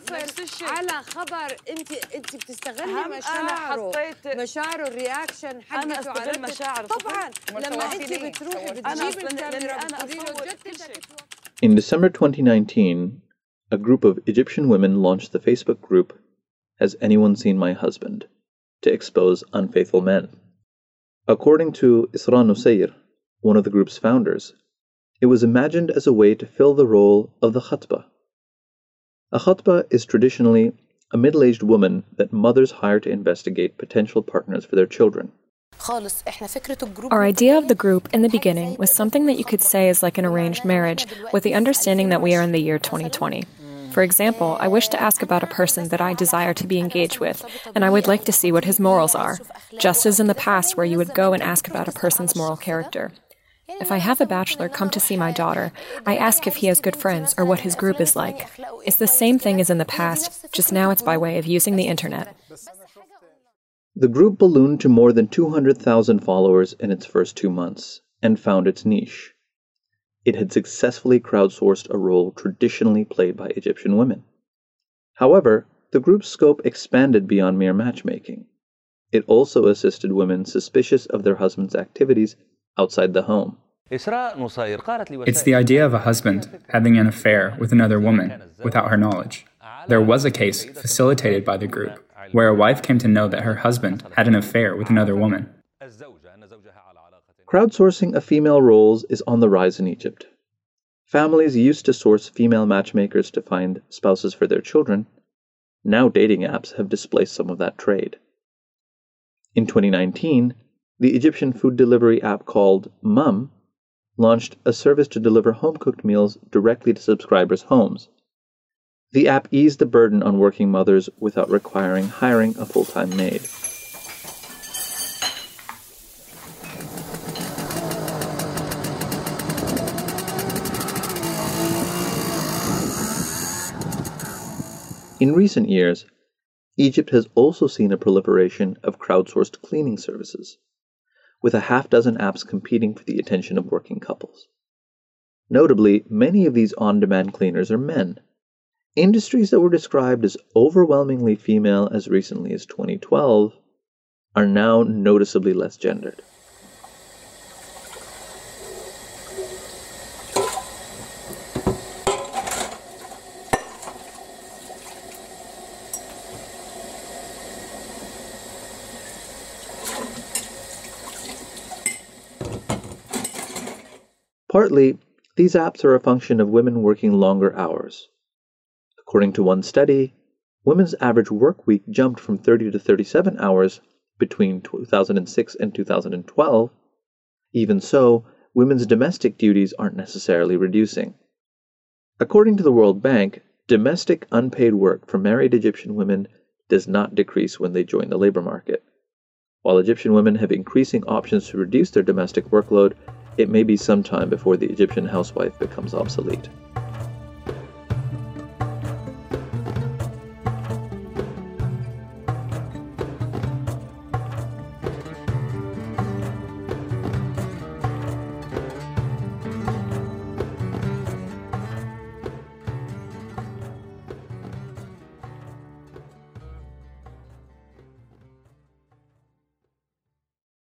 صفر نفس الشيء. على خبر انت انت بتستغلي أهم أنا مشاعره حطيت- مشاعره الرياكشن أنا حقته أستغل على الت- مشاعره، طبعا أمال لما انت سويتي ليه؟ بتروحي سويتي أنا بتجيبي أصلاً لأني الكاميرا أنا بتقولي له أصور جد كل انت شيء. بتوقف In December 2019, a group of Egyptian women launched the Facebook group Has Anyone Seen My Husband? to expose unfaithful men. According to Isra Nusayr, one of the group's founders, it was imagined as a way to fill the role of the khatba. a khatbah is traditionally a middle aged woman that mothers hire to investigate potential partners for their children. Our idea of the group in the beginning was something that you could say is like an arranged marriage, with the understanding that we are in the year 2020. For example, I wish to ask about a person that I desire to be engaged with, and I would like to see what his morals are, just as in the past where you would go and ask about a person's moral character. If I have a bachelor come to see my daughter, I ask if he has good friends or what his group is like. It's the same thing as in the past, just now it's by way of using the internet. The group ballooned to more than 200,000 followers in its first two months and found its niche. It had successfully crowdsourced a role traditionally played by Egyptian women. However, the group's scope expanded beyond mere matchmaking. It also assisted women suspicious of their husband's activities outside the home. It's the idea of a husband having an affair with another woman without her knowledge. There was a case facilitated by the group where a wife came to know that her husband had an affair with another woman. Crowdsourcing of female roles is on the rise in Egypt. Families used to source female matchmakers to find spouses for their children. Now dating apps have displaced some of that trade. In 2019, the Egyptian food delivery app called Mumm launched a service to deliver home cooked meals directly to subscribers' homes. The app eased the burden on working mothers without requiring hiring a full time maid. In recent years, Egypt has also seen a proliferation of crowdsourced cleaning services, with a half dozen apps competing for the attention of working couples. Notably, many of these on demand cleaners are men. Industries that were described as overwhelmingly female as recently as 2012 are now noticeably less gendered. Partly, these apps are a function of women working longer hours. According to one study, women's average work week jumped from 30 to 37 hours between 2006 and 2012. Even so, women's domestic duties aren't necessarily reducing. According to the World Bank, domestic unpaid work for married Egyptian women does not decrease when they join the labor market. While Egyptian women have increasing options to reduce their domestic workload, it may be some time before the Egyptian housewife becomes obsolete.